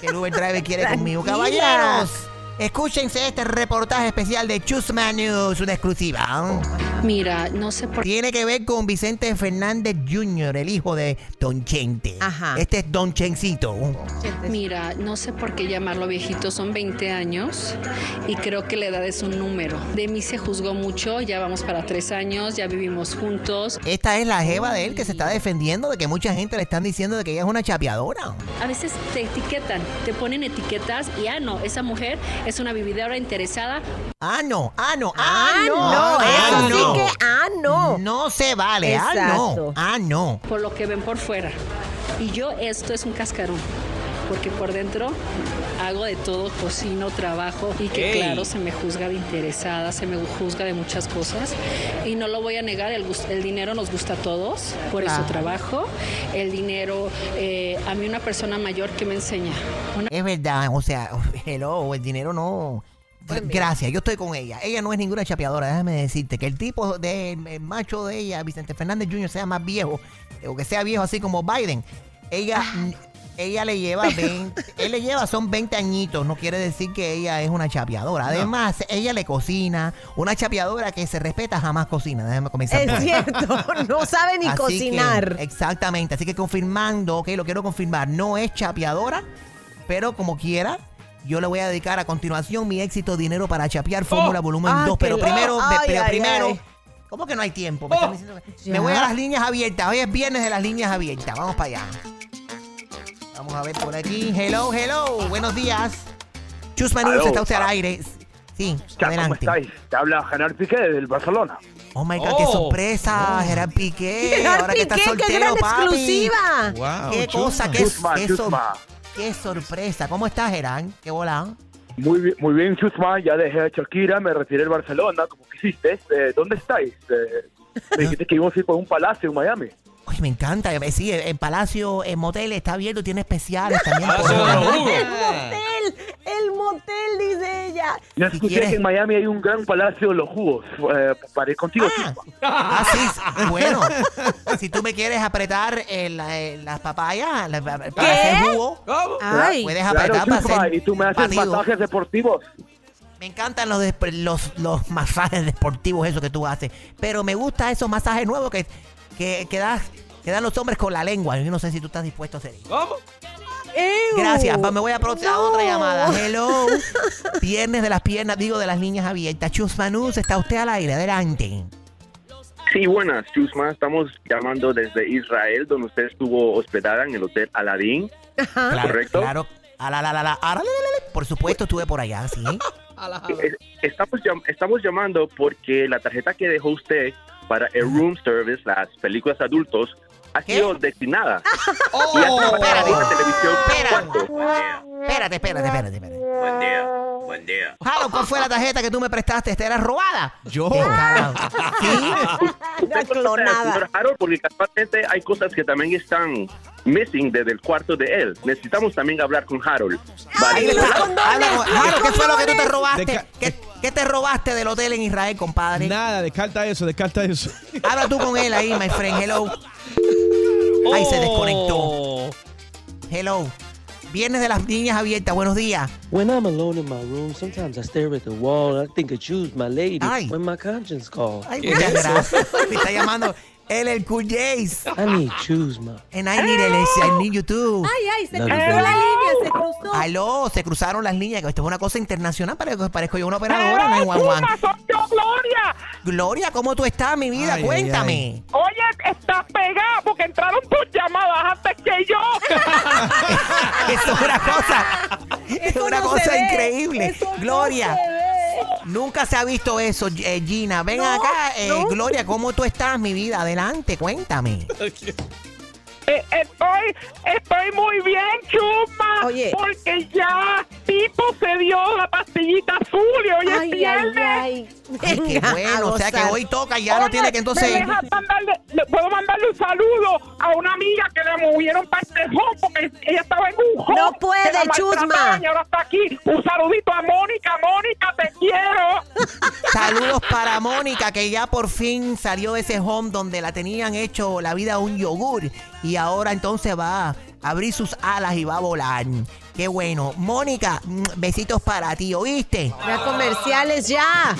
Que el Uber driver quiere conmigo. Caballeros, escúchense este reportaje especial de Chusma News, una exclusiva. Mira, no sé por Tiene que ver con Vicente Fernández Jr., el hijo de Don Chente. Ajá. Este es Don Chencito. Mira, no sé por qué llamarlo viejito, son 20 años y creo que la edad es un número. De mí se juzgó mucho, ya vamos para tres años, ya vivimos juntos. Esta es la jeva de él que se está defendiendo de que mucha gente le están diciendo de que ella es una chapeadora. A veces te etiquetan, te ponen etiquetas y ah, no, esa mujer es una vividora interesada. Ah, no, ah, no, ah, Ah, no, no, ah, eso sí no. que, ah, no. No se vale, ah, no, ah, no. Por lo que ven por fuera. Y yo esto es un cascarón. Porque por dentro hago de todo, cocino, trabajo y que Ey. claro se me juzga de interesada, se me juzga de muchas cosas y no lo voy a negar, el, el dinero nos gusta a todos, por eso trabajo, el dinero, eh, a mí una persona mayor que me enseña, una Es verdad, o sea, hello, el dinero no. Gracias, yo estoy con ella. Ella no es ninguna chapeadora, déjame decirte que el tipo del el macho de ella, Vicente Fernández Jr., sea más viejo, o que sea viejo así como Biden. Ella, n- ella le lleva 20, él le lleva, son 20 añitos, no quiere decir que ella es una chapeadora. Además, ella le cocina, una chapeadora que se respeta jamás cocina, déjame comenzar. Es por ahí. cierto, no sabe ni Así cocinar. que, exactamente, así que confirmando, ok, lo quiero confirmar, no es chapeadora, pero como quiera, yo le voy a dedicar a continuación mi éxito Dinero para Chapear Fórmula Volumen Ah, 2, pero primero, de- pero ay, primero, ay. ¿cómo que no hay tiempo? Me que- Me voy a las líneas abiertas, hoy es viernes de las líneas abiertas, vamos para allá. Vamos a ver por aquí, hello, hello, buenos días. Chusma News, Aló. está usted al aire. Sí, ¿Cómo adelante. estáis? Te habla Gerard Piqué del Barcelona. Oh my God, qué sorpresa, Gerard Piqué. Gerard ahora que estás Piqué, qué soltero, gran papi. exclusiva. Wow, Qué Chusma. cosa, qué, Chusma, qué sor- Chusma. qué sorpresa. ¿Cómo estás, Gerard? Qué volado. Muy bien, muy bien, Chusma. Ya dejé a Shakira, me retiré del Barcelona, como quisiste. Eh, ¿Dónde estáis? Eh, me dijiste que íbamos a ir por un palacio en Miami. Me encanta. Eh, Sí, el Palacio, el motel está abierto, tiene especiales también. El motel, el motel, dice ella. Ya escuché quieres- que en Miami hay un gran palacio de los jugos. Eh, para ir contigo, Chusma. Ah, sí, bueno. si tú me quieres apretar el- eh, las papayas la- para hacer jugo, Ay. puedes Claro, apretar para hacer y tú me haces batido. masajes deportivos. Me encantan los, los, los masajes deportivos, eso que tú haces. Pero me gusta esos masajes nuevos que, que, que, das- que dan los hombres con la lengua. Yo no sé si tú estás dispuesto a hacer eso. ¿Cómo? Ew. Gracias, me voy a proceder a otra No. llamada. Hello. Viernes de las piernas, digo, de las líneas abiertas. Chus está usted al aire, adelante. Sí, buenas, Chusma. Estamos llamando desde Israel, donde usted estuvo hospedada en el Hotel Aladín. Claro, ¿Correcto? Claro. Por supuesto, estuve por allá, sí. Eh, Estamos, llam- estamos llamando porque la tarjeta que dejó usted para el room service, las películas adultos, ha sido destinada. trabajado espérate. en la televisión. Espérate. Espérate, espérate, espérate, espérate. Buen día, buen día. Jalo, ¿cuál fue la tarjeta que tú me prestaste? ¿Esta era robada? Yo. ¿Qué carajo? ¿Sí? Al señor Harold porque casualmente hay cosas que también están missing desde el cuarto de él. Necesitamos también hablar con Harold. Vale. Jalo, ¿qué fue lo que tú te robaste? ¿Qué, qué te robaste del hotel en Israel, compadre? Nada, descarta eso, descarta eso. Habla tú con él ahí, my friend. Hello. Ahí se desconectó. Oh. Hello. Viernes de las niñas abiertas. Buenos días. When I'm alone in my room, sometimes I stare at the wall and I think of choose my lady Ay. when my conscience calls. Ay, muchas gracias. Me está llamando él el cool Jace. I need choose my. And I need, el, I need you too. Ay, ay, se Love cruzó you, la baby. línea, se cruzó. Aló, se cruzaron las líneas. Esto es una cosa internacional. Parezco, parezco yo una operadora. 911. Gloria! Gloria, ¿cómo tú estás, mi vida? Ay, ay, Cuéntame. Oye, estás pegada porque entraron tus llamadas antes que yo. Eso es una cosa. Es Eso una no cosa ve, increíble. eso no Gloria. se ve. Nunca se ha visto eso, eh, Gina. Ven No, acá, eh, no. Gloria, ¿cómo tú estás, mi vida? Adelante, cuéntame. Eh, estoy, estoy muy bien, Chuma. Oye. Porque ya Pipo se dio la pastillita azul y hoy es Ay, ay, viernes. ay. Ay, qué bueno. O sea que hoy toca, ya no tiene que entonces. ¿me dejas mandarle- le puedo mandarle un saludo a una amiga que le movieron para home porque ella estaba en un home. No puede, Chusma. Y ahora está aquí. Un saludito a Mónica. Mónica, te quiero. Saludos para Mónica, que ya por fin salió de ese home donde la tenían hecho la vida un yogur. Y ahora entonces va a abrir sus alas y va a volar. Qué bueno. Mónica, mm, besitos para ti, ¿oíste? Ya comerciales, ya.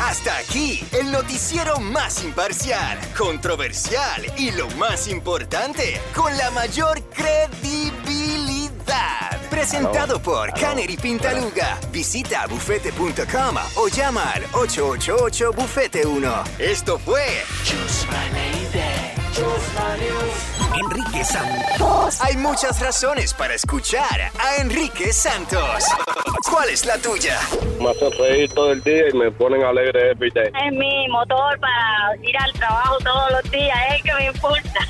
Hasta aquí, el noticiero más imparcial, controversial y lo más importante, con la mayor credibilidad. Presentado por Canary Pintaluga. Visita bufete.com o llama al 888-Bufete1. Esto fue Enrique Santos. Hay muchas razones para escuchar a Enrique Santos. ¿Cuál es la tuya? Me hacen reír todo el día y me ponen alegre every day. Es mi motor para ir al trabajo todos los días, es el que me importa.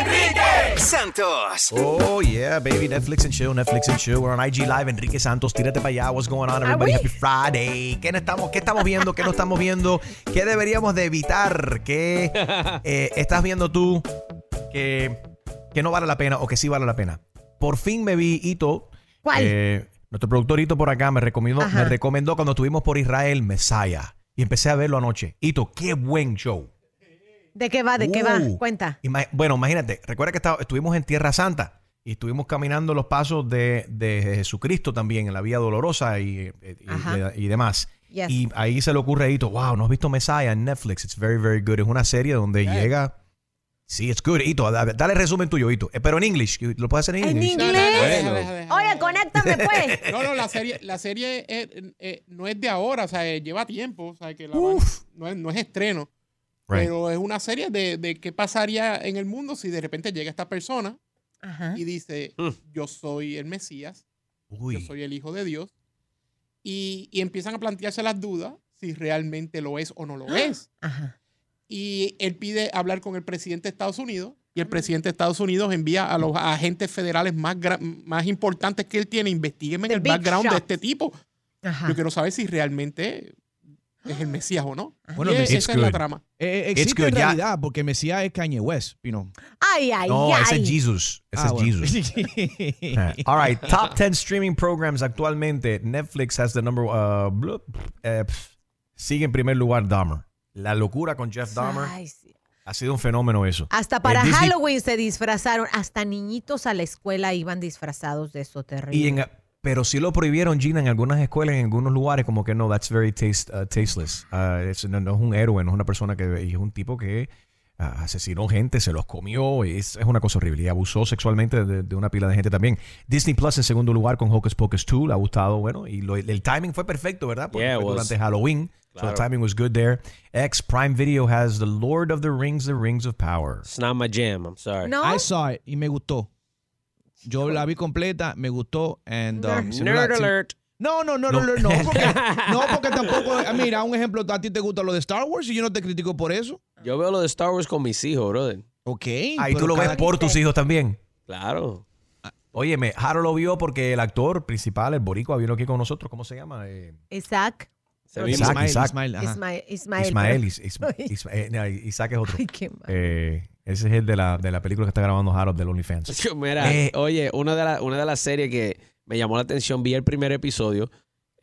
Enrique Santos. Oh, yeah, baby. Netflix and chill, Netflix and chill. We're on IG Live. Enrique Santos, tírate para allá. What's going on, everybody? Happy Friday. ¿Qué, estamos, ¿Qué estamos viendo? ¿Qué no estamos viendo? ¿Qué deberíamos de evitar? ¿Qué eh, estás viendo tú que, que no vale la pena o que sí vale la pena? Por fin me vi Ito. ¿Cuál? eh, nuestro productor Ito por acá me recomendó, Ajá. me recomendó cuando estuvimos por Israel, Messiah. Y empecé a verlo anoche. Ito, qué buen show. ¿De qué va? ¿De qué va? Uh. Cuenta. Ima- bueno, imagínate, recuerda que estuvimos en Tierra Santa Y estuvimos caminando los pasos de, de Jesucristo también en la vía dolorosa y, y- y demás. Yes. Y ahí se le ocurre a Ito, wow, ¿no has visto Messiah en Netflix? It's very, very good. Es una serie donde llega... Sí, it's good. Ito, da- dale resumen tuyo, Ito. Eh, Pero en English. ¿Lo puedes hacer en ¿En English? inglés? Bueno. Oye, conéctame pues. No, no, la serie, la serie es- eh, no es de ahora, o sea, eh, lleva tiempo, o sea, que la van- no, es, no es estreno, Right. pero es una serie de, de qué pasaría en el mundo si de repente llega esta persona y dice, yo soy el Mesías, yo soy el Hijo de Dios, y, y empiezan a plantearse las dudas si realmente lo es o no lo es. Y él pide hablar con el presidente de Estados Unidos y el presidente de Estados Unidos envía a los agentes federales más, más importantes que él tiene, investiguenme The el background de shots. este tipo. Ajá. Yo quiero saber si realmente es el Mesías o no. Bueno, Mesías- esa es la trama. Eh, It's existe good, en realidad, porque Mesías es Kanye West, you know. Ay, ay, No, ay. ese es Jesus. Ese Ah, es bueno. Jesus. Eh, All right, top 10 streaming programs actualmente. Netflix has the number uh, eh, sigue en primer lugar Dahmer. La locura con Jeff Dahmer. Ay, sí. Ha sido un fenómeno eso. Hasta para Eh, Disney- Halloween se disfrazaron. Hasta niñitos a la escuela iban disfrazados de eso terrible. Y en, pero sí lo prohibieron, Gina, en algunas escuelas, en algunos lugares, como que no, that's very taste, uh, tasteless. Uh, es- no, no es un héroe, no es una persona que es un tipo que uh, asesinó gente, se los comió, es, es una cosa horrible. Y abusó sexualmente de, de una pila de gente también. Disney Plus en segundo lugar con Hocus Pocus 2, le ha gustado, bueno, y lo- el timing fue perfecto, ¿verdad? Porque Yeah, fue durante Halloween. So Claro. the timing was good there. X Prime Video has The Lord of the Rings, The Rings of Power. It's not my jam, I'm sorry. No. I saw it y me gustó. Yo la vi completa, me gustó. And, um, Nerd alert. No, no, no, no, no, no, porque, no, porque tampoco. ah, Mira, un ejemplo, a ti te gusta lo de Star Wars y yo no te critico por eso. Yo veo lo de Star Wars con mis hijos, brother. Ok. Ahí tú lo ves por tus hijos también. Claro. Óyeme, Harold lo vio porque el actor principal, el boricua, vino aquí con nosotros. ¿Cómo se llama? Eh, Isaac. Isaac, Ismael, Isaac. Ismael. Ismael. Ismael. Ismael, pero- Is- Is- Is- eh, no, Isaac es otro. Ay, qué mal. Eh, ese es el de la, de la película que está grabando Harold del OnlyFans. Mira, Eh, oye, una de, la- una de las series que me llamó la atención, vi el primer episodio,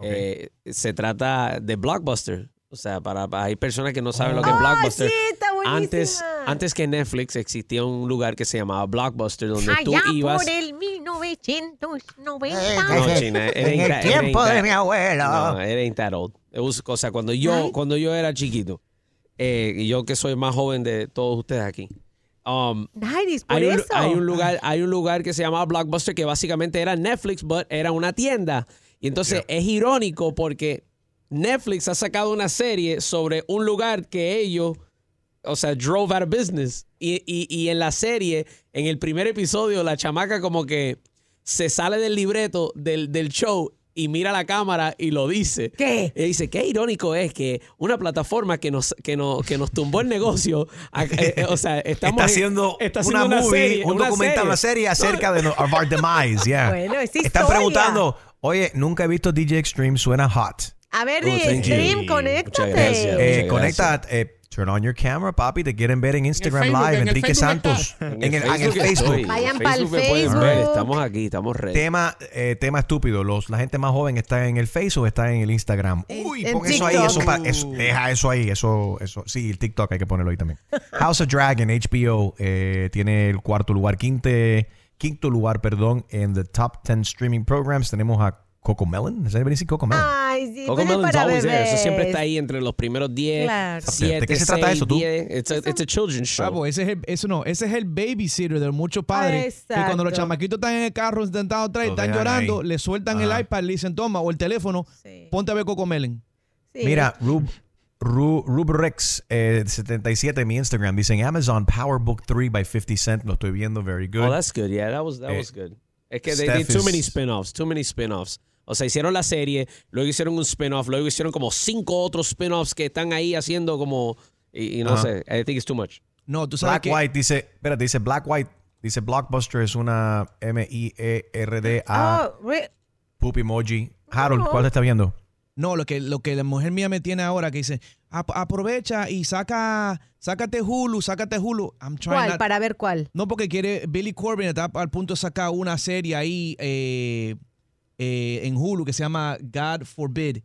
eh, se trata de Blockbuster. O sea, para, para- hay personas que no saben lo que es Ay, Blockbuster. sí, está. Antes, antes que Netflix existía un lugar que se llamaba Blockbuster donde tú Allá ibas... por el 1990. No, China, it En el tiempo de mi abuelo. No. It was- o sea, cuando yo, cuando yo era chiquito, eh, y yo que soy más joven de todos ustedes aquí, um, Nice, por hay, un, eso. hay un lugar, hay un lugar que se llamaba Blockbuster que básicamente era Netflix, but era una tienda. Y entonces es irónico porque Netflix ha sacado una serie sobre un lugar que ellos, o sea, drove out of business. Y, y- y en la serie, en el primer episodio, la chamaca como que se sale del libreto del, del show y mira la cámara y lo dice. ¿Qué? Y dice, qué irónico es que una plataforma que nos, que nos, que nos tumbó el negocio, a- eh, eh, o sea, estamos está en- haciendo está una haciendo movie, serie, un documental, una serie acerca de no- of our demise, yeah. Bueno, es Están preguntando, oye, nunca he visto DJ Extreme, suena hot. A ver, Oh. Stream, Muchas conéctate. gracias. Eh, conecta, eh, turn on your camera, papi, te quieren ver en Instagram Facebook, Live, en el Enrique Facebook Santos, en el, en el Facebook. estoy. Vayan En pa'l me pueden ver, Facebook. Estamos aquí, estamos ready. Tema, eh, tema estúpido. Los, la gente más joven está en el Facebook o está en el Instagram. En- Uy, en pon eso ahí, eso, pa- eso- deja eso ahí, eso, eso. Sí, el TikTok hay que ponerlo ahí también. House of Dragon, HBO, eh, tiene el cuarto lugar, quinte, quinto lugar, perdón, en the top 10 streaming programs. Tenemos a Coco Melon. ¿Es anybody seen Coco Melon? Ay, sí, Coco es Melon's para always there. Eso siempre está ahí entre los primeros 10, Claro. 7, ¿De qué se trata eso, tú? 10. It's a, it's a children's show. Bravo, ese es el, eso no, ese es el babysitter de muchos padres. Que cuando los Exacto. chamaquitos están en el carro y Lo están llorando, ahí. le sueltan Ajá. el iPad, le dicen toma, o el teléfono, Sí. ponte a ver Coco Melon. Sí. Mira, Rub, Ru, Rubrex eh, 77 en mi Instagram dicen Amazon Power Book 3 by 50 Cent. Lo estoy viendo, very good. Oh, that's good. Yeah, that was, that Eh, was good. Es que they did too many spin-offs, too many spin-offs. O sea, hicieron la serie, luego hicieron un spin-off, luego hicieron como cinco otros spin-offs que están ahí haciendo como... Y, y no Ajá. sé, I think it's too much. No, tú sabes Black que White dice, espérate, dice Black White, dice Blockbuster es una M-I-E-R-D-A, Oh, re- poop emoji. Harold, ¿cuál te está viendo? No, lo que, lo que la mujer mía me tiene ahora que dice, "Ap- aprovecha y saca, sácate Hulu, sácate Hulu. I'm trying ¿Cuál? not- Para ver cuál. No, porque quiere, Billy Corbin está al punto de sacar una serie ahí eh, eh, en Hulu que se llama God Forbid.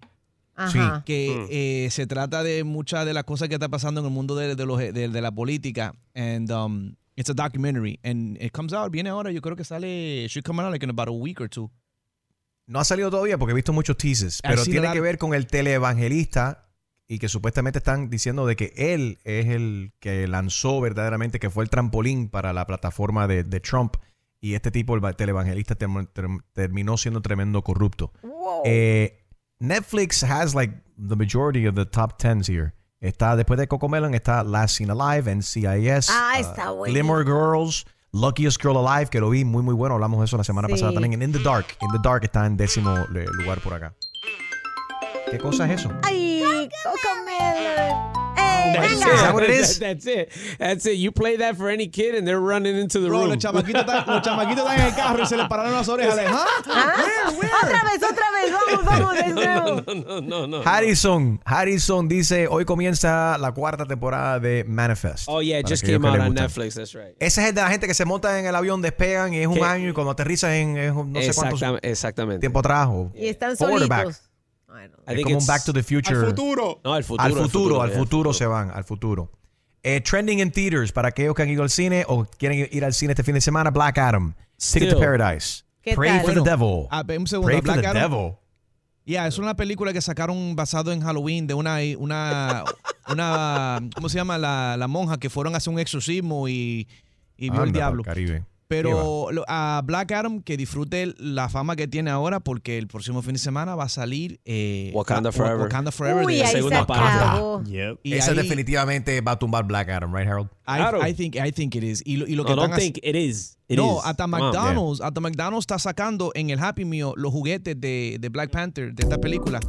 Ajá. Que eh, se trata de muchas de las cosas que está pasando en el mundo de, de los- de- de la política. And, um, It's a documentary. And it comes out, viene ahora, yo creo que sale, should come out like in about a week or two. No ha salido todavía porque he visto muchos teases, pero tiene que ver con el teleevangelista y que supuestamente están diciendo de que él es el que lanzó verdaderamente, que fue el trampolín para la plataforma de, de Trump y este tipo, el term- terminó siendo tremendo corrupto. Eh, Netflix has like the majority of the top tens here. Está después de Cocomelon está Last Seen Alive, NCIS, Ah, uh, está bueno. Glimmer Girls, Luckiest Girl Alive, que lo vi muy muy bueno. Hablamos de eso la semana Sí. pasada también. En In the Dark, In the Dark está en décimo lugar por acá. ¿Qué cosa es eso? Ay, Cocomelon. ¡Ey, That's it. Is that what it is? That's it. That's it. You play that for any kid and they're running into the Bro, room. los chamaquitos, están, los chamaquitos están en el carro y se le pararon las orejas. Like, ¿ah? ¿Ah? Otra vez, otra vez, vamos, vamos, de nuevo. no, no, no, no. Harrison, Harrison dice, hoy comienza la cuarta temporada de Manifest. Oh, yeah, just came out les on gustan. Netflix. That's right. Ese es el de la gente que se monta en el avión, despegan y es un ¿Qué? año y cuando aterrizan en es un- no sé cuánto Exactam- exactamente. tiempo atrás o Y están solitos. I es think como un it's- Back to the Future. Al futuro. No, al futuro. al futuro, al futuro se van, al futuro. Eh, trending in theaters para aquellos que han ido al cine o quieren ir al cine este fin de semana, Black Adam, Ticket to Still. Paradise, ¿Qué Pray tal? for the Devil, Ah, un segundo. Pray for Black the Adam. Devil. Yeah, es una película que sacaron basado en Halloween de una, una, una ¿cómo se llama? La, la monja que fueron a hacer un exorcismo y, y vio el Anda, diablo. Caribe. Pero lo- a Black Adam que disfrute la fama que tiene ahora porque el próximo fin de semana va a salir eh, Wakanda Wa- Forever. Wakanda Forever. Uy, de- ahí se segunda parte. acabó. Yep. y Ese ahí- definitivamente va a tumbar Black Adam, right, Harold? I, think, I think it is. Y lo, y lo No, que don't están hac- think it is. It no, is. hasta. McDonald's, hasta McDonald's está sacando en el Happy Meal los juguetes de, de Black Panther, de esta película.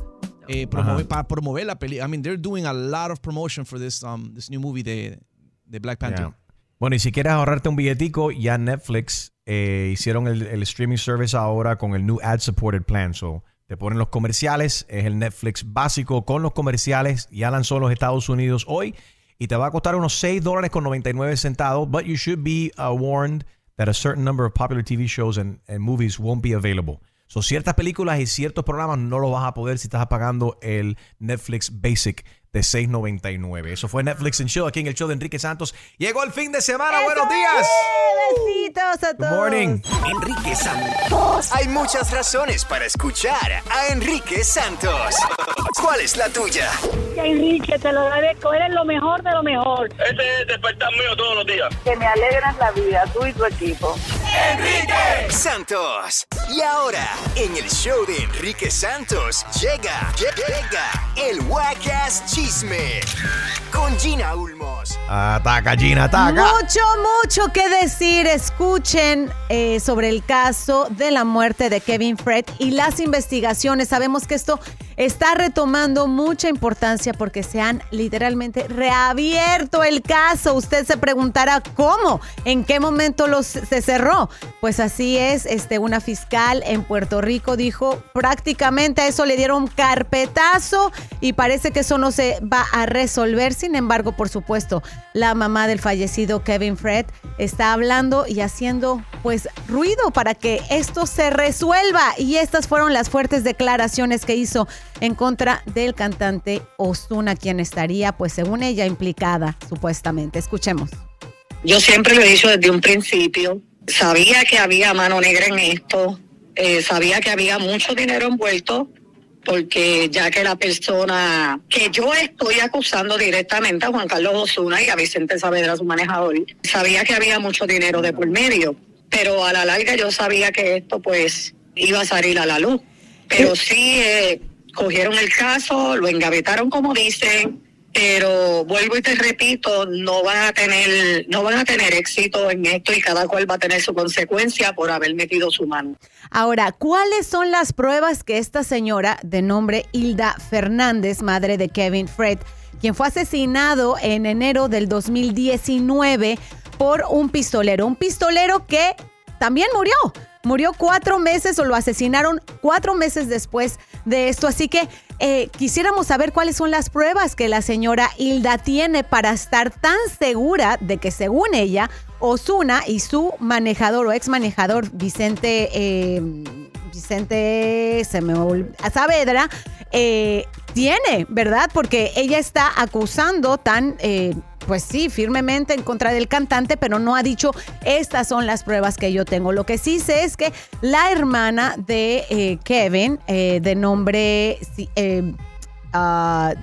eh, promover- para promover la película. I mean, they're doing a lot of promotion for this, um, this new movie de, de Black Panther. Yeah. Bueno, y si quieres ahorrarte un billetico, ya Netflix eh, hicieron el, streaming service ahora con el new ad supported plan. So, te ponen los comerciales, es el Netflix básico con los comerciales. Ya lanzó en los Estados Unidos hoy y te va a costar unos 6 dólares con 99 centavos. But you should be uh, warned that a certain number of popular TV shows and, and movies won't be available. So, ciertas películas y ciertos programas no lo vas a poder si estás pagando el Netflix Basic de 6.99. Eso fue Netflix and Chill aquí en el show de Enrique Santos. Llegó el fin de semana. Buenos días. Besitos a todos. Good morning. Enrique Santos. Hay muchas razones para escuchar a Enrique Santos. ¿Cuál es la tuya? Enrique, te lo agradezco. Eres lo mejor de lo mejor. Ese es despertar mío todos los días. Que me alegras la vida, tú y tu equipo. Enrique Santos. Y ahora, en el show de Enrique Santos, llega, llega el Wacas Chisme con Gina Ulmos. Ataca, Gina, ataca. Mucho, mucho que decir. Escuchen eh, sobre el caso de la muerte de Kevin Fred y las investigaciones. Sabemos que esto está retomando mucha importancia porque se han literalmente reabierto el caso. Usted se preguntará cómo, en qué momento los, se cerró. Pues así es, este, una fiscal en Puerto Rico dijo prácticamente a eso le dieron carpetazo y parece que eso no se va a resolver. Sin embargo, por supuesto, la mamá del fallecido Kevin Fred está hablando y haciendo pues ruido para que esto se resuelva y estas fueron las fuertes declaraciones que hizo en contra del cantante Ozuna quien estaría pues según ella implicada supuestamente. Escuchemos. Yo siempre lo he dicho desde un principio. Sabía que había mano negra en esto. eh, sabía que había mucho dinero envuelto. Porque ya que la persona que yo estoy acusando directamente a Juan Carlos Osuna y a Vicente Saavedra, su manejador, sabía que había mucho dinero de por medio. Pero a la larga yo sabía que esto pues iba a salir a la luz. Pero sí eh, cogieron el caso, lo engavetaron como dicen, pero vuelvo y te repito, no van a tener, no van a tener éxito en esto y cada cual va a tener su consecuencia por haber metido su mano. Ahora, ¿cuáles son las pruebas que esta señora de nombre Hilda Fernández, madre de Kevin Fred, quien fue asesinado en enero del 2019 por un pistolero? Un pistolero que también murió. Murió cuatro meses o lo asesinaron cuatro meses después de esto. Así que eh, quisiéramos saber cuáles son las pruebas que la señora Hilda tiene para estar tan segura de que según ella, Osuna y su manejador o ex manejador Vicente, eh, Vicente se Saavedra, eh, tiene, ¿verdad? Porque ella está acusando tan, eh, pues sí, firmemente en contra del cantante, pero no ha dicho estas son las pruebas que yo tengo. Lo que sí sé es que la hermana de eh, Kevin, eh, de nombre eh, ah,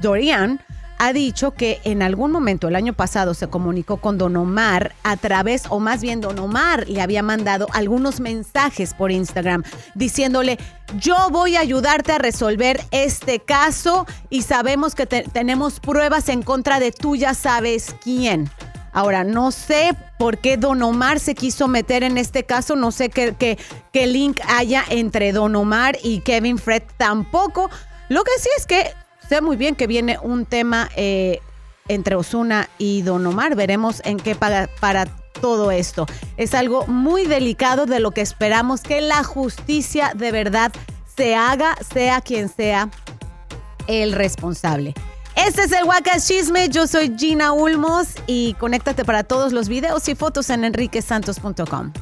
Dorian, ha dicho que en algún momento el año pasado se comunicó con Don Omar a través, o más bien Don Omar le había mandado algunos mensajes por Instagram diciéndole, yo voy a ayudarte a resolver este caso y sabemos que te- tenemos pruebas en contra de tú ya sabes quién. Ahora, no sé por qué Don Omar se quiso meter en este caso, no sé qué, qué, qué link haya entre Don Omar y Kevin Fred tampoco. Lo que sí es que sé muy bien que viene un tema eh, entre Osuna y Don Omar. Veremos en qué para, para todo esto. Es algo muy delicado de lo que esperamos que la justicia de verdad se haga, sea quien sea el responsable. Este es el Wacas Chisme. Yo soy Gina Ulmos y conéctate para todos los videos y fotos en enriquesantos.com.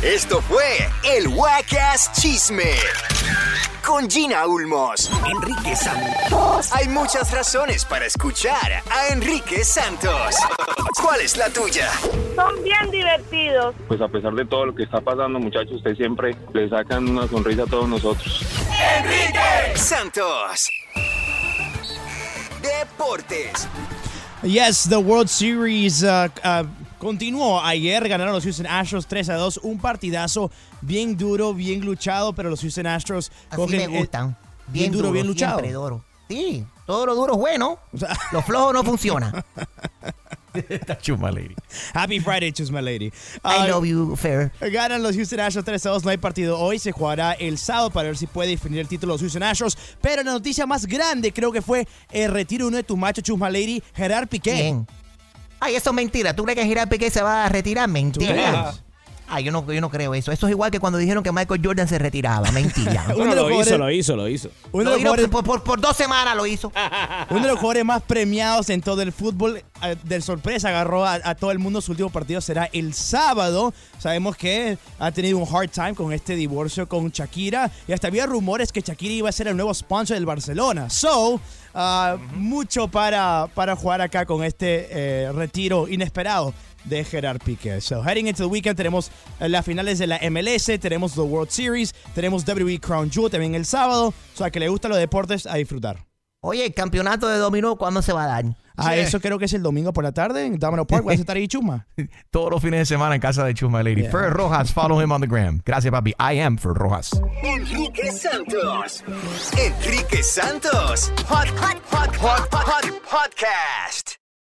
Esto fue el Wacas Chisme con Gina Ulmos, Enrique Santos. Hay muchas razones para escuchar a Enrique Santos. ¿Cuál es la tuya? Son bien divertidos. Pues a pesar de todo lo que está pasando, muchachos, ustedes siempre le sacan una sonrisa a todos nosotros. Enrique Santos. Deportes. Yes, the World Series uh, uh, continuó. Ayer ganaron los Houston Astros 3 a 2. Un partidazo bien duro, bien luchado, pero los Houston Astros Así cogen, me gustan. bien duro, bien luchado. siempre duro. Sí, todo lo duro es bueno. Lo flojo no funciona. Chusma Lady. Happy Friday, Chusma Lady. I Uh, love you, Fair. Ganan los Houston Astros 3 a 2. No hay partido hoy. Se jugará el sábado para ver si puede definir el título de los Houston Astros. Pero la noticia más grande creo que fue el retiro de uno de tus machos, Chusma Lady, Gerard Piqué. ¿Quién? Ay, eso es mentira. ¿Tú crees que Gerard Piqué se va a retirar? Mentira. Ay, yo no, yo no creo eso. Eso es igual que cuando dijeron que Michael Jordan se retiraba. Mentira. Bueno, lo hizo, lo hizo, lo hizo. Uno de Lo los hizo jugadores- por, por- por dos semanas lo hizo. Uno de los jugadores más premiados en todo el fútbol eh, de sorpresa agarró a, a todo el mundo. Su último partido será el sábado. Sabemos que ha tenido un hard time con este divorcio con Shakira. Y hasta había rumores que Shakira iba a ser el nuevo sponsor del Barcelona. So, ah, mucho para, para jugar acá con este eh, retiro inesperado de Gerard Piqué. So, heading into the weekend tenemos las finales de la MLS, tenemos the World Series, tenemos WWE Crown Jewel también el sábado. O sea, que le gustan los deportes, a disfrutar. Oye, el campeonato de dominó, ¿cuándo se va a dar? Ah, Sí. eso creo que es el domingo por la tarde en Domino Park. Vas a estar ahí, Chuma. Todos los fines de semana en casa de Chusma Lady. Yeah. Fer Rojas, follow him on the gram. Gracias, papi. I am Fer Rojas. Enrique Santos. Enrique Santos. Hot, hot, hot, hot, hot, podcast.